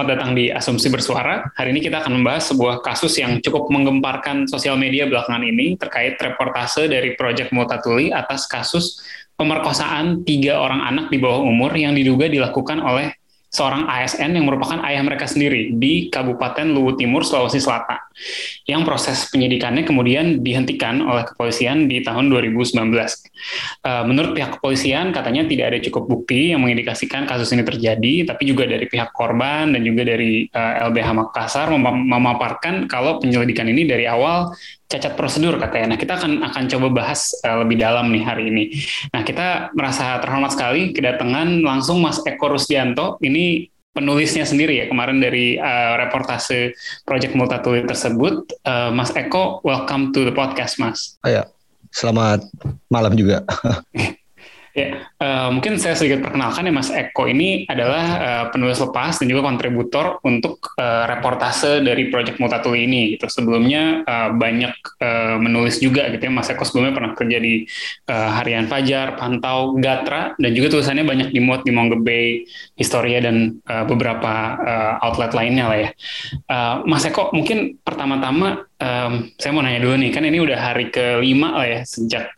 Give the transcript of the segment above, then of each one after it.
Selamat datang di Asumsi Bersuara. Hari ini kita akan membahas sebuah kasus yang cukup menggemparkan sosial media belakangan ini terkait reportase dari Project Multatuli atas kasus pemerkosaan tiga orang anak di bawah umur yang diduga dilakukan oleh seorang ASN yang merupakan ayah mereka sendiri di Kabupaten Luwu Timur, Sulawesi Selatan. Yang proses penyidikannya kemudian dihentikan oleh kepolisian di tahun 2019. Uh, menurut pihak kepolisian katanya tidak ada cukup bukti yang mengindikasikan kasus ini terjadi, tapi juga dari pihak korban dan juga dari eh, LBH Makassar mem memaparkan kalau penyelidikan ini dari awal cacat prosedur katanya. Nah, kita akan akan coba bahas uh, lebih dalam nih hari ini. Nah, kita merasa terhormat sekali kedatangan langsung Mas Eko Rusdianto. Ini penulisnya sendiri ya kemarin dari uh, reportase Project Multatuli tersebut. Uh, Mas Eko, welcome to the podcast, Mas. Oh, ya. Selamat malam juga. Ya, uh, mungkin saya sedikit perkenalkan ya Mas Eko ini adalah uh, penulis lepas dan juga kontributor untuk uh, reportase dari Project Multatuli ini. Gitu. Sebelumnya uh, banyak uh, menulis juga gitu ya. Mas Eko sebelumnya pernah kerja di uh, Harian Fajar, Pantau, Gatra, dan juga tulisannya banyak dimuat di Mongebay, Historia dan uh, beberapa uh, outlet lainnya lah ya. Uh, Mas Eko mungkin pertama-tama um, saya mau nanya dulu nih, kan ini udah hari kelima lah ya sejak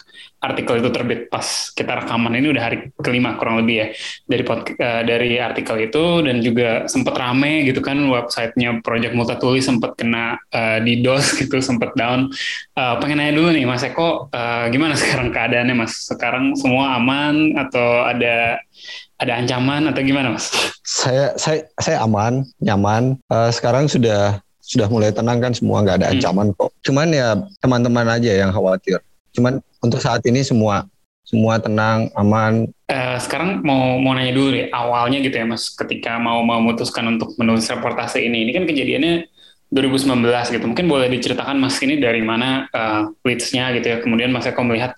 artikel itu terbit pas kita rekaman ini udah hari kelima kurang lebih ya dari pod, uh, dari artikel itu dan juga sempat rame gitu kan websitenya Project Multatuli sempat kena uh, di DOS gitu sempat down. Uh, pengen nanya dulu nih Mas Eko uh, gimana sekarang keadaannya Mas? Sekarang semua aman atau ada ada ancaman atau gimana Mas? Saya saya saya aman, nyaman. Uh, sekarang sudah sudah mulai tenang kan semua nggak ada hmm. ancaman hmm. kok. Cuman ya teman-teman aja yang khawatir. Cuman untuk saat ini semua semua tenang, aman. Uh, sekarang mau mau nanya dulu deh awalnya gitu ya Mas, ketika mau memutuskan untuk menulis reportase ini, ini kan kejadiannya 2019 gitu. Mungkin boleh diceritakan Mas ini dari mana uh, leads-nya gitu ya. Kemudian Mas Eko melihat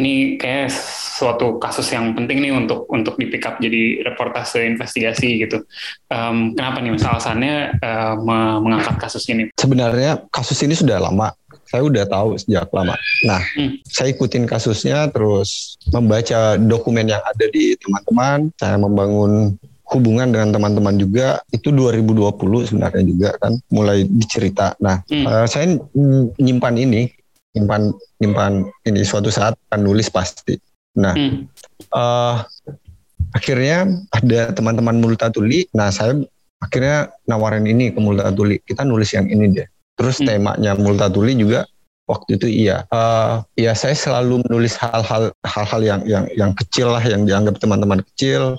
ini kayak suatu kasus yang penting nih untuk untuk di pick up jadi reportase investigasi gitu. Um, kenapa nih Mas alasannya uh, mengangkat kasus ini? Sebenarnya kasus ini sudah lama saya udah tahu sejak lama. Nah, hmm. saya ikutin kasusnya terus membaca dokumen yang ada di teman-teman, saya membangun hubungan dengan teman-teman juga itu 2020 sebenarnya juga kan mulai dicerita. Nah, hmm. uh, saya nyimpan ini, nyimpan nyimpan ini suatu saat akan nulis pasti. Nah, hmm. uh, akhirnya ada teman-teman Multatuli. Nah, saya akhirnya nawarin ini ke Multatuli. Kita nulis yang ini deh. Terus hmm. temanya Multatuli juga waktu itu iya. Uh, ya saya selalu menulis hal-hal hal-hal yang yang yang kecil lah yang dianggap teman-teman kecil.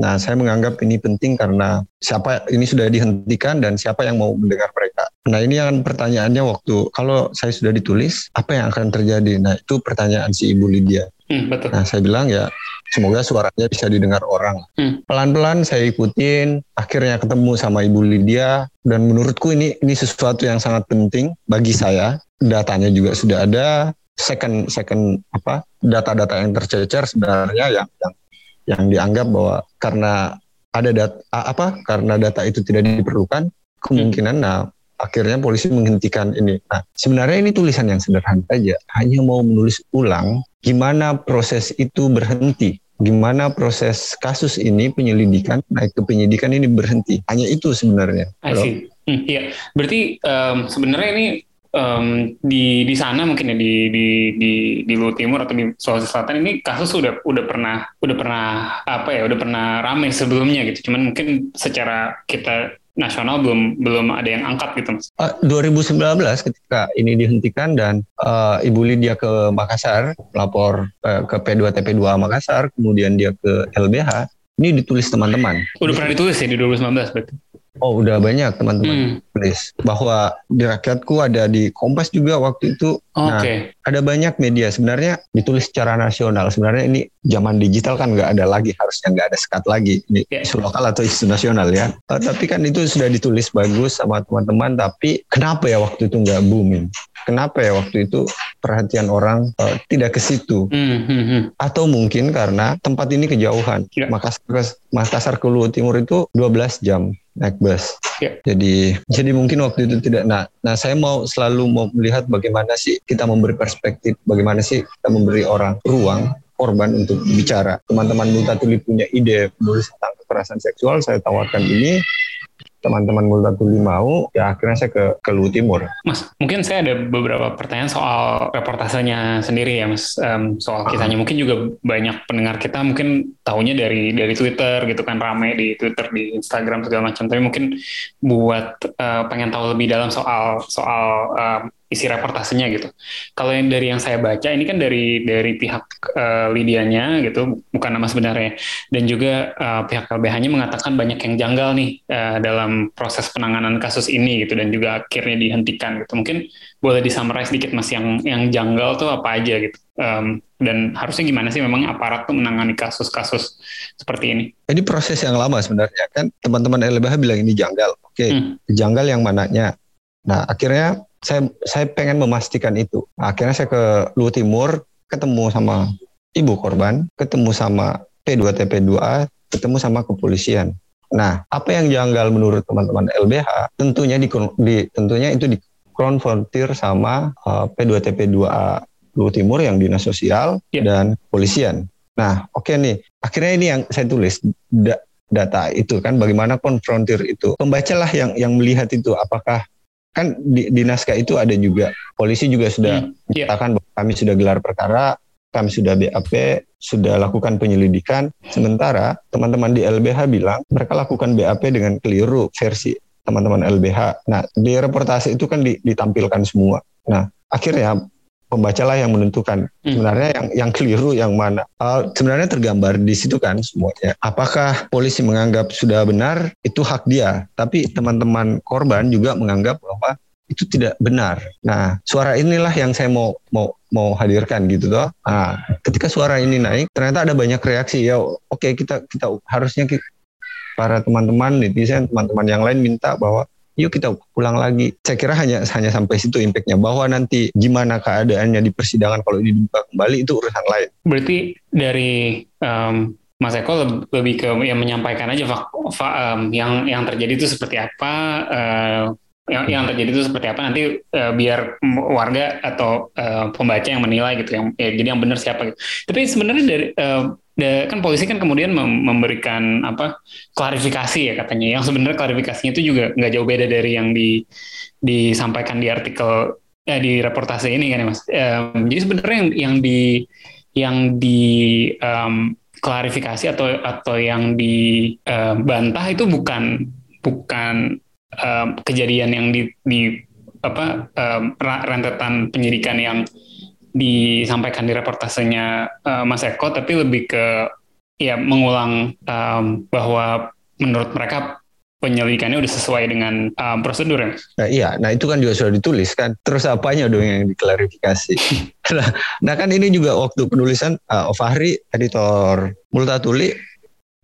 Nah, saya menganggap ini penting karena siapa ini sudah dihentikan dan siapa yang mau mendengar mereka. Nah, ini yang pertanyaannya waktu kalau saya sudah ditulis, apa yang akan terjadi? Nah, itu pertanyaan si Ibu Lydia. Hmm, betul. Nah, saya bilang ya semoga suaranya bisa didengar orang. Hmm. Pelan-pelan saya ikutin, akhirnya ketemu sama Ibu Lydia dan menurutku ini ini sesuatu yang sangat penting bagi saya. Datanya juga sudah ada, second second apa data-data yang tercecer sebenarnya yang yang yang dianggap bahwa karena ada data apa karena data itu tidak diperlukan kemungkinan hmm. nah akhirnya polisi menghentikan ini. Nah, sebenarnya ini tulisan yang sederhana saja, hanya mau menulis ulang gimana proses itu berhenti, gimana proses kasus ini penyelidikan naik ke penyidikan ini berhenti. Hanya itu sebenarnya. Hmm, iya, berarti um, sebenarnya ini um, di di sana mungkin ya di di di di Luwu Timur atau di Sulawesi Selatan ini kasus udah udah pernah udah pernah apa ya udah pernah ramai sebelumnya gitu. Cuman mungkin secara kita nasional belum belum ada yang angkat gitu mas. Uh, 2019 ketika ini dihentikan dan uh, Ibu Lydia ke Makassar lapor uh, ke P2 TP2 Makassar, kemudian dia ke LBH, ini ditulis teman-teman. Udah pernah ditulis ya di 2019 berarti? Oh udah banyak teman-teman hmm. tulis bahwa di rakyatku ada di Kompas juga waktu itu. Nah, ada banyak media sebenarnya ditulis secara nasional. Sebenarnya ini zaman digital kan nggak ada lagi harusnya nggak ada sekat lagi ini yeah. isu lokal atau isu nasional ya. Uh, tapi kan itu sudah ditulis bagus sama teman-teman. Tapi kenapa ya waktu itu nggak booming? Kenapa ya waktu itu perhatian orang uh, tidak ke situ? Hmm, hmm, hmm. Atau mungkin karena tempat ini kejauhan. Yeah. Makassar, Makassar ke Luwu Timur itu 12 jam naik bus. Yeah. Jadi jadi mungkin waktu itu tidak. Nah, nah saya mau selalu mau melihat bagaimana sih kita memberi perspektif, bagaimana sih kita memberi orang ruang korban untuk bicara. Teman-teman Multatuli punya ide menulis tentang kekerasan seksual, saya tawarkan ini teman-teman Multatuli mau, ya akhirnya saya ke ke Luwu Timur. Mas, mungkin saya ada beberapa pertanyaan soal reportasenya sendiri ya, Mas. Um, soal kisahnya mungkin juga banyak pendengar kita mungkin tahunya dari dari Twitter gitu kan rame di Twitter, di Instagram segala macam. Tapi mungkin buat uh, pengen tahu lebih dalam soal soal um, isi reportasenya gitu. Kalau yang dari yang saya baca ini kan dari dari pihak uh, Lidianya gitu, bukan nama sebenarnya. Dan juga uh, pihak LBH-nya mengatakan banyak yang janggal nih uh, dalam proses penanganan kasus ini gitu dan juga akhirnya dihentikan gitu. Mungkin boleh disummarize sedikit Mas yang yang janggal tuh apa aja gitu. Um, dan harusnya gimana sih memang aparat tuh menangani kasus-kasus seperti ini? Ini proses yang lama sebenarnya kan teman-teman LBH bilang ini janggal. Oke, okay. hmm. janggal yang mananya? Nah, akhirnya saya saya pengen memastikan itu. Akhirnya saya ke Luwu Timur, ketemu sama ibu korban, ketemu sama P2TP2A, ketemu sama kepolisian. Nah, apa yang janggal menurut teman-teman LBH? Tentunya di, di tentunya itu dikonfrontir sama uh, P2TP2A Luwu Timur yang dinas sosial yeah. dan kepolisian. Nah, oke okay nih. Akhirnya ini yang saya tulis da data itu kan bagaimana konfrontir itu. Pembacalah yang yang melihat itu apakah kan di, di naskah itu ada juga polisi juga sudah hmm, yeah. bahwa kami sudah gelar perkara, kami sudah BAP, sudah lakukan penyelidikan. Sementara teman-teman di LBH bilang mereka lakukan BAP dengan keliru versi teman-teman LBH. Nah, di reportase itu kan ditampilkan semua. Nah, akhirnya pembacalah yang menentukan hmm. sebenarnya yang yang keliru yang mana. Uh, sebenarnya tergambar di situ kan semuanya. Apakah polisi menganggap sudah benar itu hak dia, tapi teman-teman korban juga menganggap bahwa itu tidak benar. Nah, suara inilah yang saya mau mau mau hadirkan gitu toh. Nah, ketika suara ini naik, ternyata ada banyak reaksi ya. Oke, okay, kita kita harusnya kita, para teman-teman netizen, teman-teman yang lain minta bahwa yuk kita pulang lagi. Saya kira hanya hanya sampai situ impactnya bahwa nanti gimana keadaannya di persidangan kalau ini dibuka kembali itu urusan lain. Berarti dari um, Mas Eko lebih ke yang menyampaikan aja fak, fak, um, yang yang terjadi itu seperti apa, uh, yang yang terjadi itu seperti apa nanti uh, biar warga atau uh, pembaca yang menilai gitu yang ya, jadi yang benar siapa gitu. Tapi sebenarnya dari uh, kan polisi kan kemudian memberikan apa klarifikasi ya katanya. Yang sebenarnya klarifikasinya itu juga nggak jauh beda dari yang di disampaikan di artikel ya di reportase ini kan ya mas? Um, jadi sebenarnya yang yang di yang di um, klarifikasi atau atau yang dibantah um, itu bukan bukan um, kejadian yang di, di apa um, rentetan penyidikan yang disampaikan di reportasenya uh, Mas Eko, tapi lebih ke ya mengulang um, bahwa menurut mereka penyelidikannya udah sesuai dengan um, prosedur ya? Nah, iya, nah itu kan juga sudah ditulis kan. Terus apanya dong yang diklarifikasi? nah, nah kan ini juga waktu penulisan uh, Fahri, editor Multatuli,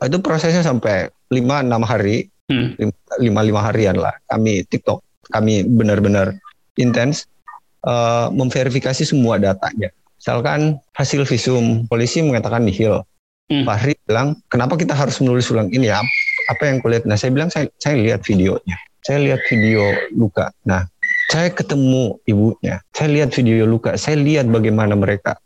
itu prosesnya sampai 5-6 hari, hmm. 5-5 harian lah. Kami TikTok, kami benar-benar intens uh, memverifikasi semua datanya. Misalkan hasil visum polisi mengatakan nihil. Hmm. Fahri bilang, kenapa kita harus menulis ulang ini ya? Apa yang kulihat? Nah, saya bilang saya, saya lihat videonya. Saya lihat video luka. Nah, saya ketemu ibunya. Saya lihat video luka. Saya lihat bagaimana mereka.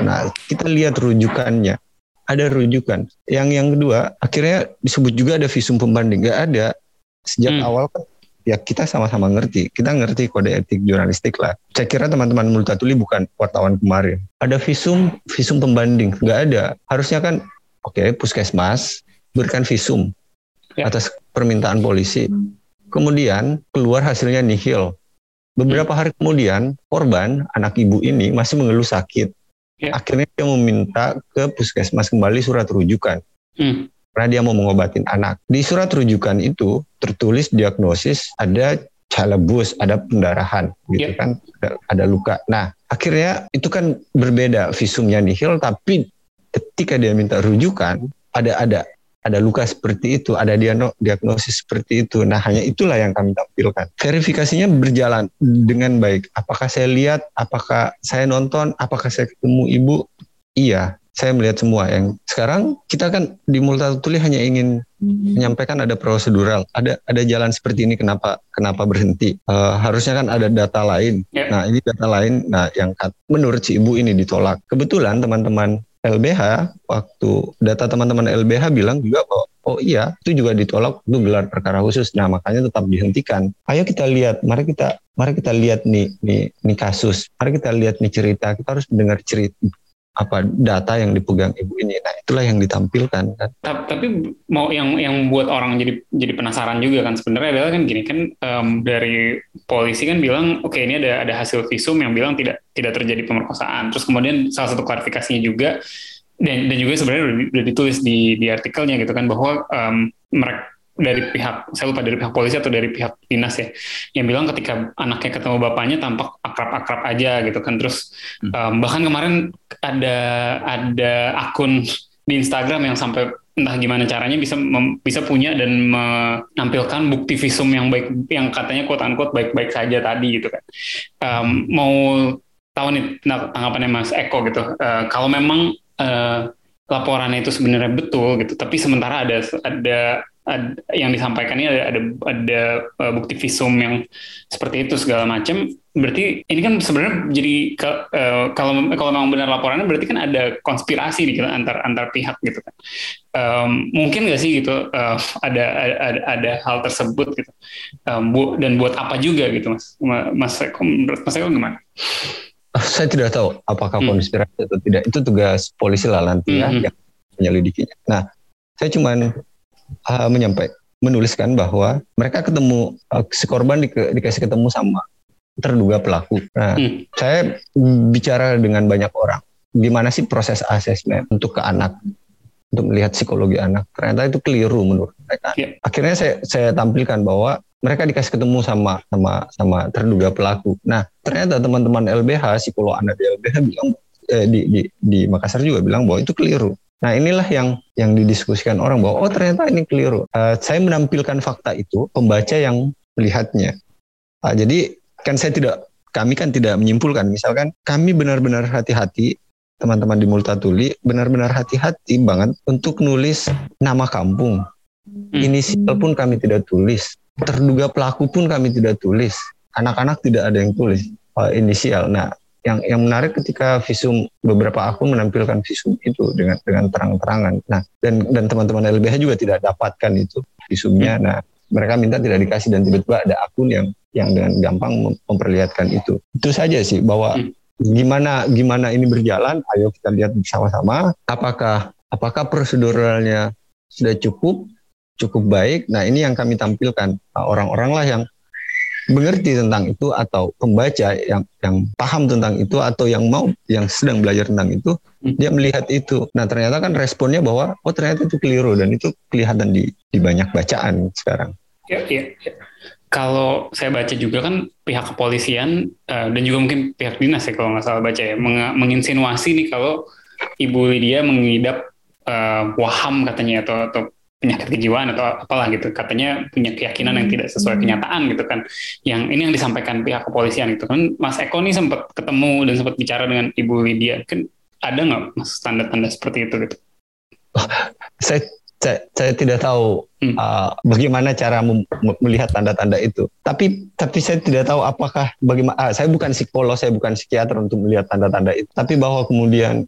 Nah, kita lihat rujukannya. Ada rujukan. Yang yang kedua, akhirnya disebut juga ada visum pembanding. Gak ada. Sejak hmm. awal kan ya kita sama-sama ngerti. Kita ngerti kode etik jurnalistik lah. Saya kira teman-teman Multatuli bukan wartawan kemarin. Ada visum, visum pembanding. Nggak ada. Harusnya kan, oke, okay, puskesmas berikan visum ya. atas permintaan polisi. Kemudian keluar hasilnya nihil. Beberapa hari kemudian, korban, anak ibu ini masih mengeluh sakit. Ya. Akhirnya dia meminta ke puskesmas kembali surat rujukan. Hmm. Karena dia mau mengobatin anak. Di surat rujukan itu tertulis diagnosis ada child abuse, ada pendarahan, gitu yeah. kan, ada, ada luka. Nah, akhirnya itu kan berbeda visumnya nihil, tapi ketika dia minta rujukan, ada ada ada luka seperti itu, ada diagnosis seperti itu. Nah, hanya itulah yang kami tampilkan. Verifikasinya berjalan dengan baik. Apakah saya lihat, apakah saya nonton, apakah saya ketemu ibu? Iya, saya melihat semua. Yang sekarang kita kan di Multatuli hanya ingin hmm. menyampaikan ada prosedural, ada ada jalan seperti ini kenapa kenapa berhenti. Uh, harusnya kan ada data lain. Yeah. Nah, ini data lain nah yang menurut si ibu ini ditolak. Kebetulan teman-teman LBH waktu data teman-teman LBH bilang juga bahwa oh iya itu juga ditolak itu gelar perkara khusus nah makanya tetap dihentikan ayo kita lihat mari kita mari kita lihat nih nih nih kasus mari kita lihat nih cerita kita harus mendengar cerita apa data yang dipegang ibu ini. Nah, itulah yang ditampilkan kan. Tapi mau yang yang buat orang jadi jadi penasaran juga kan sebenarnya adalah kan gini kan um, dari polisi kan bilang oke okay, ini ada ada hasil visum yang bilang tidak tidak terjadi pemerkosaan. Terus kemudian salah satu klarifikasinya juga dan dan juga sebenarnya udah, ditulis di di artikelnya gitu kan bahwa um, mereka dari pihak saya lupa dari pihak polisi atau dari pihak dinas ya yang bilang ketika anaknya ketemu bapaknya tampak akrab-akrab aja gitu kan. Terus hmm. um, bahkan kemarin ada ada akun di Instagram yang sampai entah gimana caranya bisa mem, bisa punya dan menampilkan bukti visum yang baik yang katanya quote unquote baik-baik saja tadi gitu kan. Um, mau tahu nih tanggapannya Mas Eko gitu. Uh, kalau memang uh, laporannya itu sebenarnya betul gitu tapi sementara ada ada ada, yang disampaikan ini ada ada, ada uh, bukti visum yang seperti itu segala macam berarti ini kan sebenarnya jadi ke, uh, kalau kalau memang benar laporannya berarti kan ada konspirasi nih gitu, antar antar pihak gitu kan um, mungkin nggak sih gitu uh, ada, ada ada hal tersebut gitu um, bu, dan buat apa juga gitu mas mas Eko menurut mas Eko gimana? Saya tidak tahu apakah hmm. konspirasi atau tidak itu tugas polisi lah nanti ya hmm. yang menyelidikinya. Nah saya cuman uh, menyampaikan menuliskan bahwa mereka ketemu uh, si korban di, dikasih ketemu sama terduga pelaku. Nah, hmm. saya bicara dengan banyak orang. Gimana sih proses asesmen untuk ke anak, untuk melihat psikologi anak? Ternyata itu keliru menurut mereka. Yeah. Akhirnya saya saya tampilkan bahwa mereka dikasih ketemu sama sama sama terduga pelaku. Nah, ternyata teman-teman LBH psikolog anak di LBH bilang eh, di, di di Makassar juga bilang bahwa itu keliru. Nah inilah yang yang didiskusikan orang bahwa oh ternyata ini keliru. Uh, saya menampilkan fakta itu, pembaca yang melihatnya. Uh, jadi kan saya tidak, kami kan tidak menyimpulkan. Misalkan kami benar-benar hati-hati, teman-teman di Multatuli benar-benar hati-hati banget untuk nulis nama kampung. Hmm. Inisial pun kami tidak tulis. Terduga pelaku pun kami tidak tulis. Anak-anak tidak ada yang tulis uh, inisial. Nah yang yang menarik ketika visum beberapa akun menampilkan visum itu dengan dengan terang-terangan. Nah, dan dan teman-teman LBH juga tidak dapatkan itu visumnya. Hmm. Nah, mereka minta tidak dikasih dan tiba-tiba ada akun yang yang dengan gampang memperlihatkan itu. Itu saja sih bahwa hmm. gimana gimana ini berjalan, ayo kita lihat bersama-sama apakah apakah proseduralnya sudah cukup cukup baik. Nah, ini yang kami tampilkan. Nah, orang-orang lah yang mengerti tentang itu atau pembaca yang yang paham tentang itu atau yang mau yang sedang belajar tentang itu hmm. dia melihat itu nah ternyata kan responnya bahwa oh ternyata itu keliru dan itu kelihatan di di banyak bacaan sekarang ya ya, ya. kalau saya baca juga kan pihak kepolisian uh, dan juga mungkin pihak dinas ya kalau nggak salah baca ya meng menginsinuasi nih kalau Ibu Lydia mengidap uh, waham katanya atau atau penyakit kejiwaan atau apalah gitu. Katanya punya keyakinan yang tidak sesuai hmm. kenyataan gitu kan. Yang ini yang disampaikan pihak kepolisian itu kan. Mas Eko nih sempat ketemu dan sempat bicara dengan Ibu Lydia. Kan ada nggak mas tanda-tanda seperti itu gitu? Oh, saya, saya saya tidak tahu hmm. uh, bagaimana cara melihat tanda-tanda itu. Tapi tapi saya tidak tahu apakah bagaimana uh, saya bukan psikolog saya bukan psikiater untuk melihat tanda-tanda itu. Tapi bahwa kemudian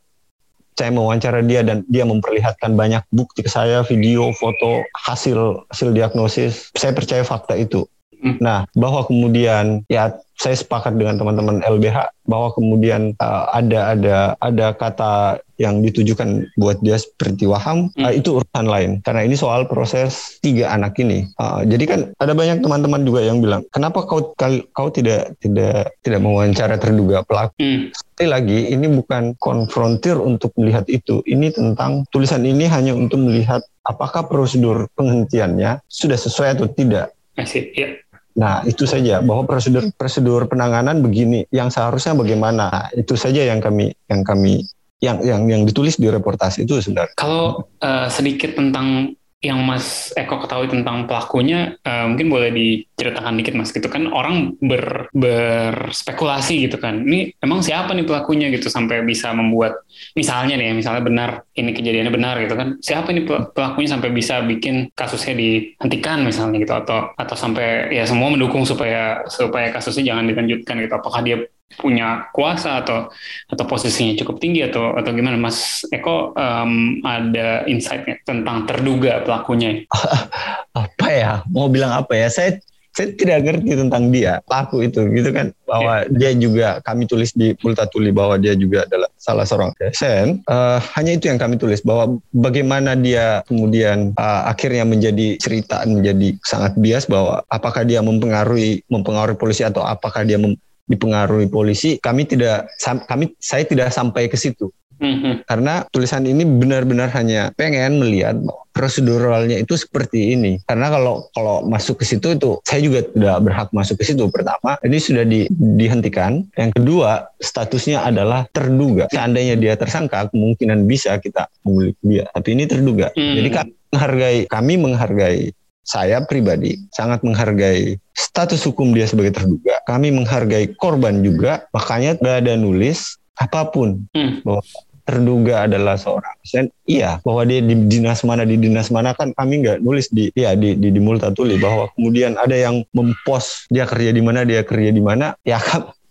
saya mewawancara dia dan dia memperlihatkan banyak bukti ke saya, video, foto, hasil hasil diagnosis. Saya percaya fakta itu. Hmm. Nah, bahwa kemudian ya saya sepakat dengan teman-teman LBH bahwa kemudian uh, ada ada ada kata yang ditujukan buat dia seperti waham hmm. uh, itu urusan lain karena ini soal proses tiga anak ini uh, jadi kan ada banyak teman-teman juga yang bilang kenapa kau kau tidak tidak tidak mewawancara terduga pelaku hmm sekali lagi ini bukan konfrontir untuk melihat itu. Ini tentang tulisan ini hanya untuk melihat apakah prosedur penghentiannya sudah sesuai atau tidak. Masih, ya. Nah, itu saja bahwa prosedur prosedur penanganan begini, yang seharusnya bagaimana. Itu saja yang kami yang kami yang yang yang ditulis di reportase itu sebenarnya. Kalau uh, sedikit tentang yang Mas Eko ketahui tentang pelakunya uh, mungkin boleh diceritakan dikit Mas gitu kan? Orang ber, berspekulasi gitu kan. Ini emang siapa nih pelakunya gitu sampai bisa membuat misalnya nih misalnya benar ini kejadiannya benar gitu kan. Siapa nih pelakunya sampai bisa bikin kasusnya dihentikan misalnya gitu? Atau atau sampai ya semua mendukung supaya supaya kasusnya jangan dilanjutkan gitu? Apakah dia punya kuasa atau atau posisinya cukup tinggi atau atau gimana? Mas Eko um, ada insight tentang terduga pelakunya? Apa ya? Mau bilang apa ya? Saya saya tidak ngerti tentang dia pelaku itu gitu kan? Bahwa yeah. dia juga kami tulis di Multatuli bahwa dia juga adalah salah seorang ASN uh, hanya itu yang kami tulis bahwa bagaimana dia kemudian uh, akhirnya menjadi cerita menjadi sangat bias bahwa apakah dia mempengaruhi mempengaruhi polisi atau apakah dia mem dipengaruhi polisi, kami tidak kami saya tidak sampai ke situ. Mm-hmm. Karena tulisan ini benar-benar hanya pengen melihat proseduralnya itu seperti ini. Karena kalau kalau masuk ke situ itu saya juga tidak berhak masuk ke situ. Pertama, ini sudah di, dihentikan. Yang kedua, statusnya adalah terduga. Seandainya dia tersangka, kemungkinan bisa kita mengulik dia. Tapi ini terduga. Mm. Jadi kami menghargai kami menghargai saya pribadi sangat menghargai status hukum dia sebagai terduga. Kami menghargai korban juga, makanya gak ada nulis apa pun hmm. bahwa terduga adalah seorang asn. Iya, bahwa dia di dinas mana di dinas mana kan kami nggak nulis di ya di di, di multatuli bahwa kemudian ada yang mempost dia kerja di mana dia kerja di mana ya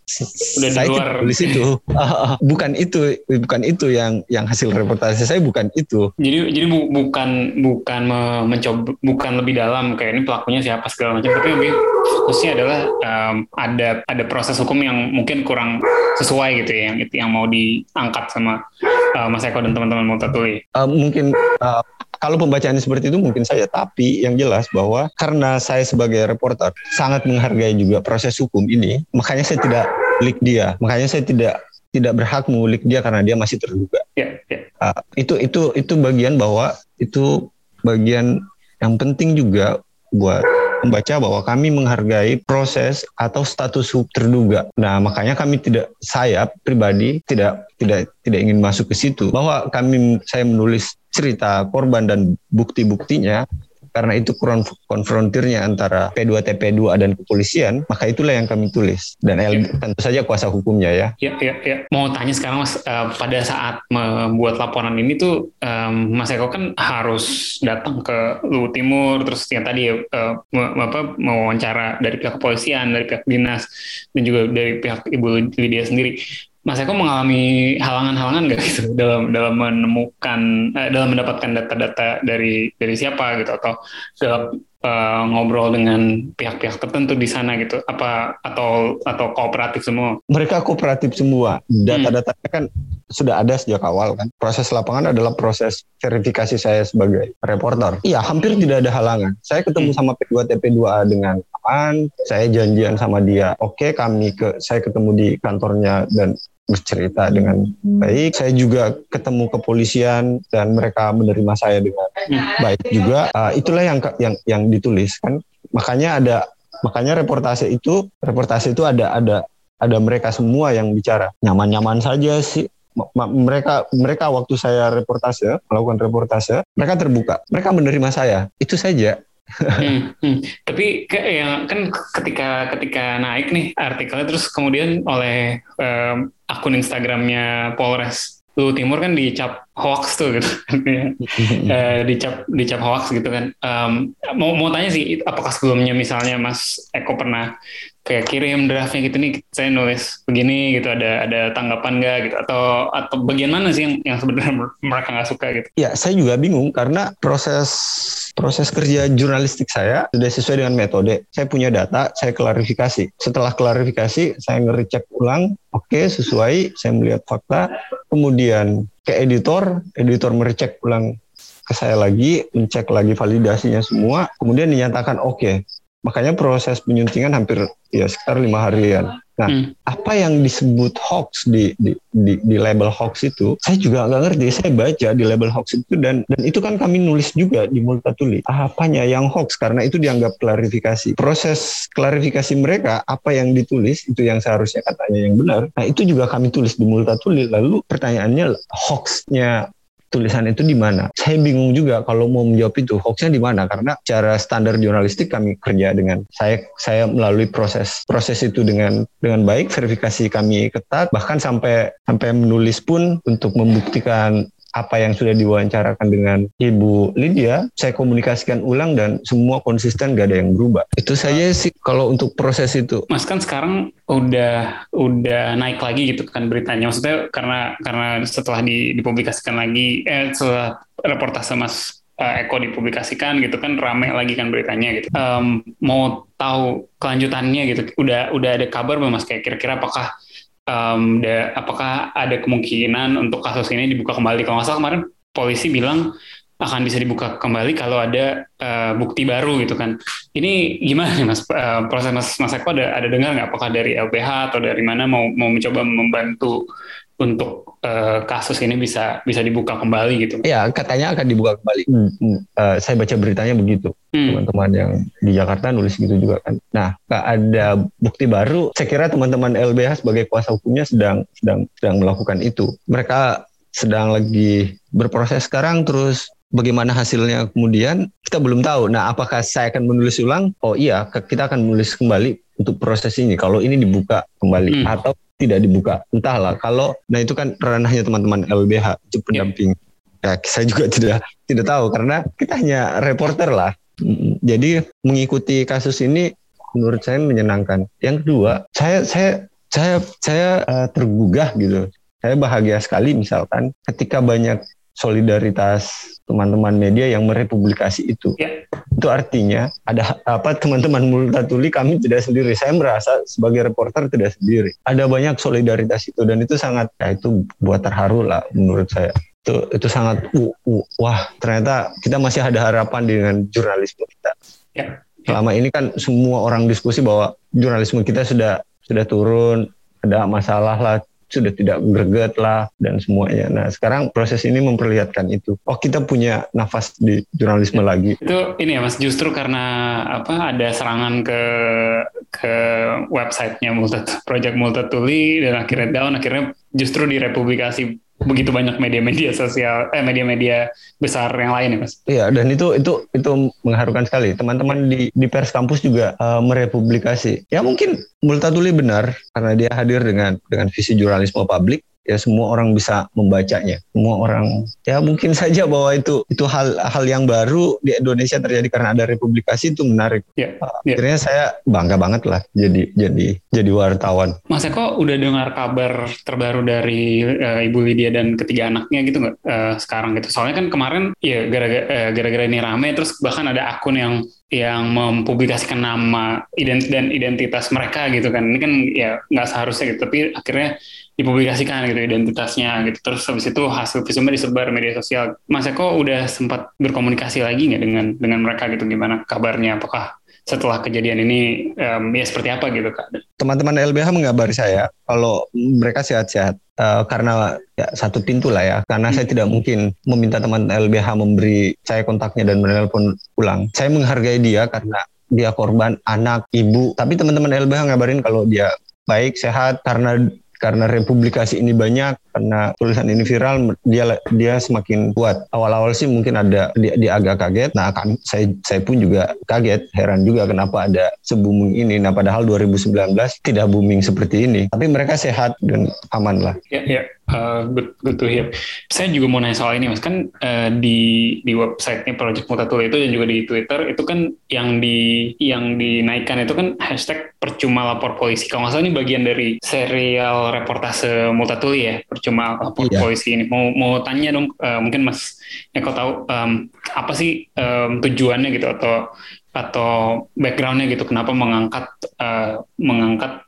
udah saya di luar. tulis itu uh, bukan itu bukan itu yang yang hasil reportase saya bukan itu. Jadi jadi bu, bukan bukan me, mencoba bukan lebih dalam kayak ini pelakunya siapa segala macam. Tapi lebih fokusnya adalah um, ada ada proses hukum yang mungkin kurang sesuai gitu ya yang yang mau diangkat sama uh, Mas Eko dan teman-teman Multatuli uh, mungkin uh, kalau pembacaannya seperti itu mungkin saja, tapi yang jelas bahwa karena saya sebagai reporter sangat menghargai juga proses hukum ini, makanya saya tidak lik dia, makanya saya tidak tidak berhak mengulik dia karena dia masih terduga. Yeah, yeah. Uh, itu itu itu bagian bahwa itu bagian yang penting juga buat membaca bahwa kami menghargai proses atau status terduga. Nah, makanya kami tidak saya pribadi tidak tidak tidak ingin masuk ke situ bahwa kami saya menulis cerita korban dan bukti-buktinya karena itu konfrontirnya antara P2TP2 dan kepolisian, maka itulah yang kami tulis. Dan ya. tentu saja kuasa hukumnya ya. Ya, ya, ya. Mau tanya sekarang Mas, uh, pada saat membuat laporan ini tuh um, Mas Eko kan harus datang ke Luwu Timur, terus yang tadi uh, apa mewawancara dari pihak kepolisian, dari pihak dinas, dan juga dari pihak Ibu Lydia sendiri. Mas Eko mengalami halangan-halangan nggak gitu dalam dalam menemukan eh, dalam mendapatkan data-data dari dari siapa gitu atau dalam uh, ngobrol dengan pihak-pihak tertentu di sana gitu apa atau atau kooperatif semua? Mereka kooperatif semua. Data-datanya kan sudah ada sejak awal kan. Proses lapangan adalah proses verifikasi saya sebagai reporter. Iya, hampir tidak ada halangan. Saya ketemu hmm. sama P2 TP2A dengan aman. Saya janjian sama dia. Oke, kami ke saya ketemu di kantornya dan bercerita dengan hmm. baik. Saya juga ketemu kepolisian dan mereka menerima saya dengan baik juga. Uh, itulah yang yang yang ditulis kan. Makanya ada makanya reportase itu reportase itu ada ada ada mereka semua yang bicara. Nyaman-nyaman saja sih mereka mereka waktu saya reportase melakukan reportase mereka terbuka mereka menerima saya itu saja hmm, hmm. Tapi ke, yang kan ketika ketika naik nih artikelnya terus kemudian oleh um, akun Instagramnya Polres Lu Timur kan dicap hoax tuh gitu, uh, dicap dicap hoax gitu kan. Um, mau mau tanya sih, apakah sebelumnya misalnya Mas Eko pernah kayak kirim draftnya gitu nih saya nulis begini gitu ada ada tanggapan nggak gitu? Atau atau bagian mana sih yang yang sebenarnya mereka nggak suka gitu? Ya saya juga bingung karena proses proses kerja jurnalistik saya sudah sesuai dengan metode. Saya punya data saya klarifikasi. Setelah klarifikasi saya ngecek ulang oke okay, sesuai saya melihat fakta. Kemudian ke editor editor merecek ulang ke saya lagi, mencek lagi validasinya semua, kemudian dinyatakan oke. Okay. Makanya proses penyuntingan hampir ya sekitar lima harian. Nah, hmm. apa yang disebut hoax di, di di di label hoax itu, saya juga nggak ngerti. Saya baca di label hoax itu dan dan itu kan kami nulis juga di Multatuli. Apanya yang hoax karena itu dianggap klarifikasi. Proses klarifikasi mereka apa yang ditulis itu yang seharusnya katanya yang benar. Nah, itu juga kami tulis di Multatuli. Lalu pertanyaannya hoaxnya tulisan itu di mana? Saya bingung juga kalau mau menjawab itu hoaxnya di mana karena cara standar jurnalistik kami kerja dengan saya saya melalui proses proses itu dengan dengan baik verifikasi kami ketat bahkan sampai sampai menulis pun untuk membuktikan apa yang sudah diwawancarakan dengan Ibu Lydia, saya komunikasikan ulang dan semua konsisten gak ada yang berubah. Itu saja sih kalau untuk proses itu. Mas kan sekarang udah udah naik lagi gitu kan beritanya. Maksudnya karena karena setelah dipublikasikan lagi, eh setelah reportase Mas uh, Eko dipublikasikan gitu kan rame lagi kan beritanya gitu. Um, mau tahu kelanjutannya gitu. Udah udah ada kabar belum Mas kayak kira-kira apakah um, da, apakah ada kemungkinan untuk kasus ini dibuka kembali? Kalau nggak salah kemarin polisi bilang akan bisa dibuka kembali kalau ada uh, bukti baru gitu kan. Ini gimana nih mas uh, proses mas mas Eko ada ada dengar nggak apakah dari LBH atau dari mana mau mau mencoba membantu untuk uh, kasus ini bisa bisa dibuka kembali gitu? Ya katanya akan dibuka kembali. Hmm. Hmm. Uh, saya baca beritanya begitu. Hmm. Teman-teman yang di Jakarta nulis gitu juga kan. Nah, ada bukti baru. Saya kira teman-teman LBH sebagai kuasa hukumnya sedang sedang sedang melakukan itu. Mereka sedang lagi berproses sekarang terus bagaimana hasilnya kemudian kita belum tahu. Nah, apakah saya akan menulis ulang? Oh iya, kita akan menulis kembali untuk proses ini. Kalau ini dibuka kembali hmm. atau tidak dibuka. Entahlah kalau nah itu kan ranahnya teman-teman LBH itu pendamping. Ya, saya juga tidak tidak tahu karena kita hanya reporter lah. Jadi mengikuti kasus ini menurut saya menyenangkan. Yang kedua, saya saya saya saya uh, tergugah gitu. Saya bahagia sekali misalkan ketika banyak solidaritas teman-teman media yang merepublikasi itu. Ya. Itu artinya ada apa teman-teman Multatuli kami tidak sendiri. Saya merasa sebagai reporter tidak sendiri. Ada banyak solidaritas itu dan itu sangat ya itu buat terharu lah menurut saya. Itu itu sangat uh, uh, wah ternyata kita masih ada harapan dengan jurnalisme kita. Ya. Selama ini kan semua orang diskusi bahwa jurnalisme kita sudah sudah turun, ada masalah lah sudah tidak greget lah dan semuanya. Nah sekarang proses ini memperlihatkan itu. Oh kita punya nafas di jurnalisme lagi. Itu ini ya mas, justru karena apa ada serangan ke ke websitenya Multat, Project Multatuli dan akhirnya down, akhirnya justru direpublikasi begitu banyak media-media sosial eh media-media besar yang lain ya mas. Iya dan itu itu itu mengharukan sekali teman-teman di di pers kampus juga uh, merepublikasi. Ya mungkin Multatuli benar karena dia hadir dengan dengan visi jurnalisme publik ya semua orang bisa membacanya. Semua orang ya mungkin saja bahwa itu itu hal hal yang baru di Indonesia terjadi karena ada republikasi itu menarik. Ya, ya. Akhirnya saya bangga banget lah jadi jadi jadi wartawan. Mas Eko udah dengar kabar terbaru dari uh, Ibu Lydia dan ketiga anaknya gitu nggak uh, sekarang gitu? Soalnya kan kemarin ya gara-gara uh, gara-gara ini rame terus bahkan ada akun yang yang mempublikasikan nama ident dan identitas mereka gitu kan ini kan ya nggak seharusnya gitu tapi akhirnya dipublikasikan gitu identitasnya gitu terus habis itu hasil visumnya disebar media sosial Mas Eko udah sempat berkomunikasi lagi nggak dengan dengan mereka gitu gimana kabarnya apakah setelah kejadian ini um, ya seperti apa gitu kak? Teman-teman LBH mengabari saya kalau mereka sehat-sehat uh, karena ya, satu pintu lah ya karena hmm. saya tidak mungkin meminta teman LBH memberi saya kontaknya dan menelpon ulang. Saya menghargai dia karena dia korban anak, ibu. Tapi teman-teman LBH ngabarin kalau dia baik, sehat karena karena republikasi ini banyak karena tulisan ini viral dia dia semakin kuat. Awal-awal sih mungkin ada dia, dia agak kaget. Nah kan saya saya pun juga kaget heran juga kenapa ada se-booming ini. Nah padahal 2019 tidak booming seperti ini. Tapi mereka sehat dan aman lah. Ya ya. Uh, good, good to hear. Saya juga mau nanya soal ini, mas. Kan uh, di di websitenya Project Mutatul itu dan juga di Twitter itu kan yang di yang dinaikkan itu kan hashtag percuma lapor polisi. Kalau nggak salah ini bagian dari serial reportase Multatuli ya, percuma lapor iya. polisi ini. Mau mau tanya dong, uh, mungkin Mas Eko tahu um, apa sih um, tujuannya gitu atau atau backgroundnya gitu, kenapa mengangkat uh, mengangkat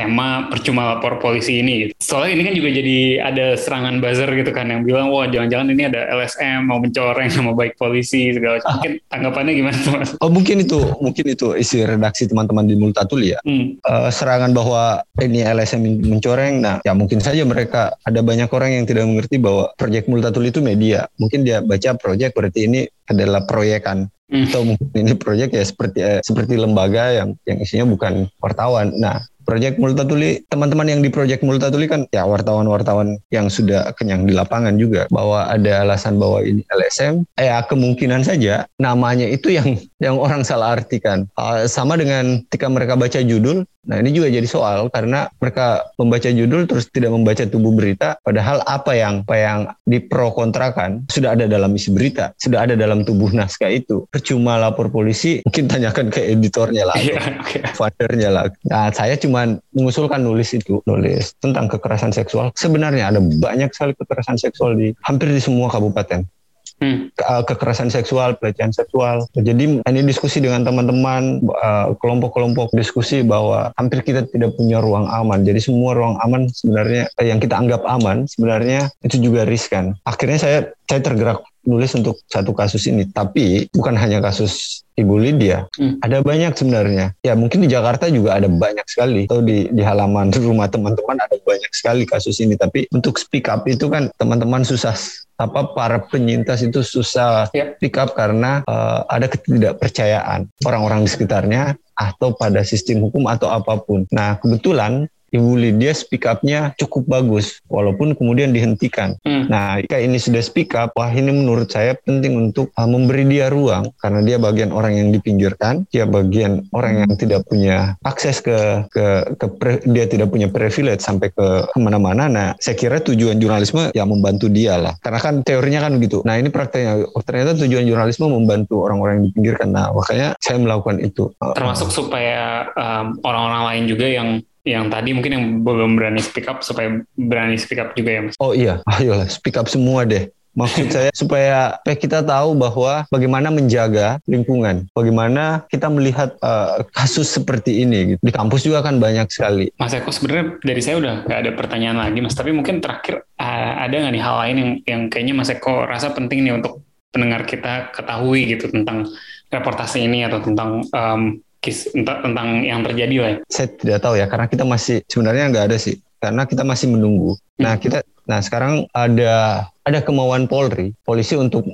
tema percuma lapor polisi ini. Gitu. Soalnya ini kan juga jadi ada serangan buzzer gitu kan yang bilang wah jangan-jangan ini ada LSM mau mencoreng nama baik polisi segala macam. Mungkin tanggapannya gimana tuh mas? Oh mungkin itu mungkin itu isi redaksi teman-teman di Multatuli ya. Hmm. Uh, serangan bahwa ini LSM mencoreng. Nah ya mungkin saja mereka ada banyak orang yang tidak mengerti bahwa proyek Multatuli itu media. Mungkin dia baca proyek berarti ini adalah proyekan hmm. atau mungkin ini proyek ya seperti eh, seperti lembaga yang yang isinya bukan wartawan. Nah, Proyek Multatuli, teman-teman yang di Proyek Multatuli kan ya wartawan-wartawan yang sudah kenyang di lapangan juga bahwa ada alasan bahwa ini LSM. Ya kemungkinan saja namanya itu yang yang orang salah artikan. Uh, sama dengan ketika mereka baca judul, nah ini juga jadi soal karena mereka membaca judul terus tidak membaca tubuh berita, padahal apa yang apa yang dipro kontrakan sudah ada dalam isi berita, sudah ada dalam tubuh naskah itu. Percuma lapor polisi, mungkin tanyakan ke editornya lah, yeah, okay. lah. Nah, saya cuma mengusulkan nulis itu, nulis tentang kekerasan seksual. Sebenarnya ada banyak sekali kekerasan seksual di hampir di semua kabupaten. Hmm. Eh, kekerasan seksual, pelecehan seksual. Jadi ini diskusi dengan teman-teman, eh, kelompok-kelompok diskusi bahwa hampir kita tidak punya ruang aman. Jadi semua ruang aman sebenarnya yang kita anggap aman sebenarnya itu juga riskan. Akhirnya saya saya tergerak nulis untuk satu kasus ini, tapi bukan hanya kasus Ibu Lydia. Hmm. Ada banyak sebenarnya. Ya mungkin di Jakarta juga ada banyak sekali. Atau di, di halaman rumah teman-teman ada banyak sekali kasus ini. Tapi untuk speak up itu kan teman-teman susah apa para penyintas itu susah yeah. speak up karena uh, ada ketidakpercayaan orang-orang di sekitarnya atau pada sistem hukum atau apa pun. Nah kebetulan Ibu Lydia speak up-nya cukup bagus, walaupun kemudian dihentikan. Hmm. Nah, jika ini sudah speak up, wah ini menurut saya penting untuk uh, memberi dia ruang, karena dia bagian orang yang dipinggirkan, dia bagian orang yang tidak punya akses ke ke, ke pre, dia tidak punya privilege sampai ke ke mana-mana. Nah, saya kira tujuan jurnalisme ya membantu dia lah, karena kan teorinya kan begitu. Nah, ini prakteknya, oh, ternyata tujuan jurnalisme membantu orang-orang yang dipinggirkan. Nah, makanya saya melakukan itu. Termasuk supaya um, orang-orang lain juga yang yang tadi mungkin yang belum berani speak up supaya berani speak up juga ya mas. Oh iya, ayolah speak up semua deh. Maksud saya supaya, kita tahu bahwa bagaimana menjaga lingkungan, bagaimana kita melihat uh, kasus seperti ini. Gitu. Di kampus juga kan banyak sekali. Mas Eko sebenarnya dari saya udah gak ada pertanyaan lagi mas, tapi mungkin terakhir uh, ada nggak nih hal lain yang yang kayaknya Mas Eko rasa penting nih untuk pendengar kita ketahui gitu tentang reportase ini atau tentang um, kis tentang yang terjadi lah. Ya? Saya tidak tahu ya karena kita masih sebenarnya nggak ada sih karena kita masih menunggu. Hmm. Nah kita nah sekarang ada ada kemauan Polri polisi untuk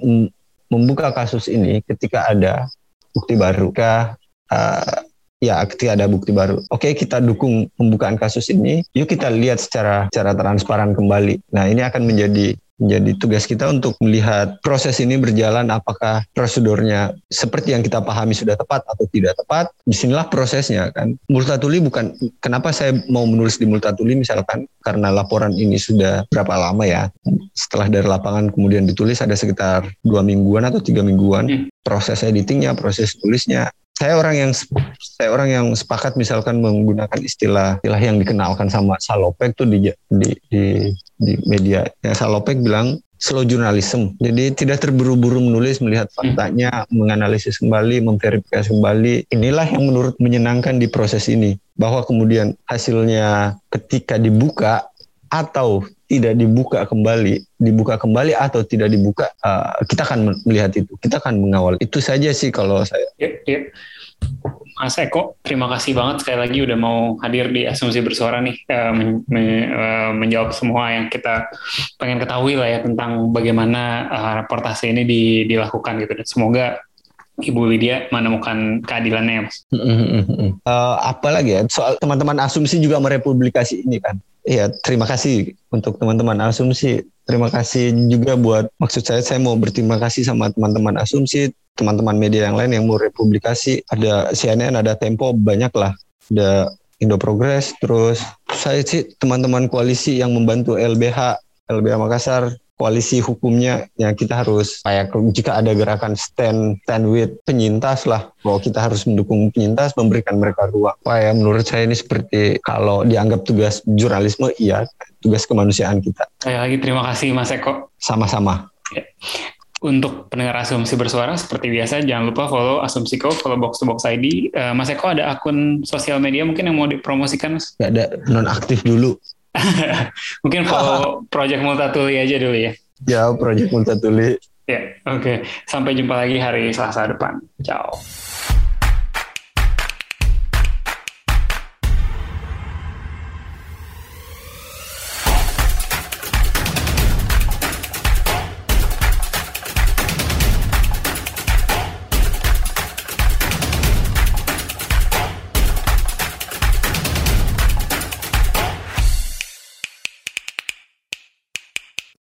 membuka kasus ini ketika ada bukti baru. Ketika uh, ya ketika ada bukti baru. Oke, kita dukung pembukaan kasus ini. Yuk kita lihat secara secara transparan kembali. Nah, ini akan menjadi jadi tugas kita untuk melihat proses ini berjalan apakah prosedurnya seperti yang kita pahami sudah tepat atau tidak tepat. Di sinilah prosesnya kan. Multatuli bukan kenapa saya mau menulis di Multatuli misalkan karena laporan ini sudah berapa lama ya. Setelah dari lapangan kemudian ditulis ada sekitar dua mingguan atau tiga mingguan. Hmm. Proses editingnya, proses tulisnya, saya orang yang saya orang yang sepakat misalkan menggunakan istilah istilah yang dikenalkan sama Salopek tuh di di di, di media. Ya, Salopek bilang slow journalism. Jadi tidak terburu-buru menulis, melihat hmm. faktanya, menganalisis kembali, memverifikasi kembali. Inilah yang menurut menyenangkan di proses ini. Bahwa kemudian hasilnya ketika dibuka atau tidak dibuka kembali, dibuka kembali atau tidak dibuka, uh, kita akan melihat itu, kita akan mengawal. Itu saja sih kalau saya. Ya, ya. Mas Eko, terima kasih banget sekali lagi udah mau hadir di Asumsi Bersuara nih, uh, men, men, uh, menjawab semua yang kita pengen ketahui lah ya tentang bagaimana uh, reportase ini di, dilakukan gitu. Dan semoga Ibu Lydia menemukan keadilannya, Mas. Uh, apa lagi ya? Soal teman-teman asumsi juga merepublikasi ini kan. Iya, terima kasih untuk teman-teman asumsi. Terima kasih juga buat maksud saya saya mau berterima kasih sama teman-teman asumsi, teman-teman media yang lain yang mau republikasi. Ada CNN, ada Tempo, banyak lah. Ada Indo Progress, terus saya sih teman-teman koalisi yang membantu LBH, LBH Makassar, koalisi hukumnya yang kita harus kayak jika ada gerakan stand stand with penyintas lah bahwa kita harus mendukung penyintas memberikan mereka ruang. Ya menurut saya ini seperti kalau dianggap tugas jurnalisme iya tugas kemanusiaan kita. Sekali lagi terima kasih Mas Eko. Sama-sama. Ya. untuk pendengar asumsi bersuara seperti biasa jangan lupa follow asumsiko follow box to box ID uh, Mas Eko ada akun sosial media mungkin yang mau dipromosikan Mas? Gak ada non aktif dulu mungkin follow Project Multatuli aja dulu ya. Ya Project Multatuli. Ya oke. Okay. sampai jumpa lagi hari Selasa depan. Ciao